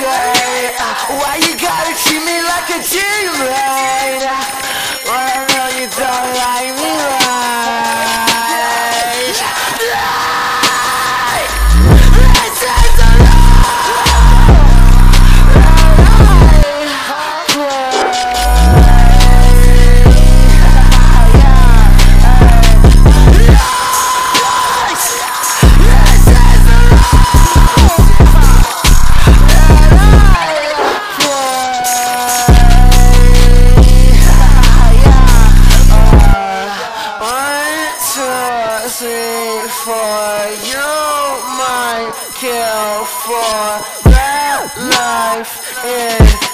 say uh, Why you gotta treat me like a demon? kill for that life. It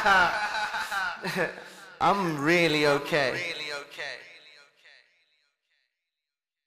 I'm really okay.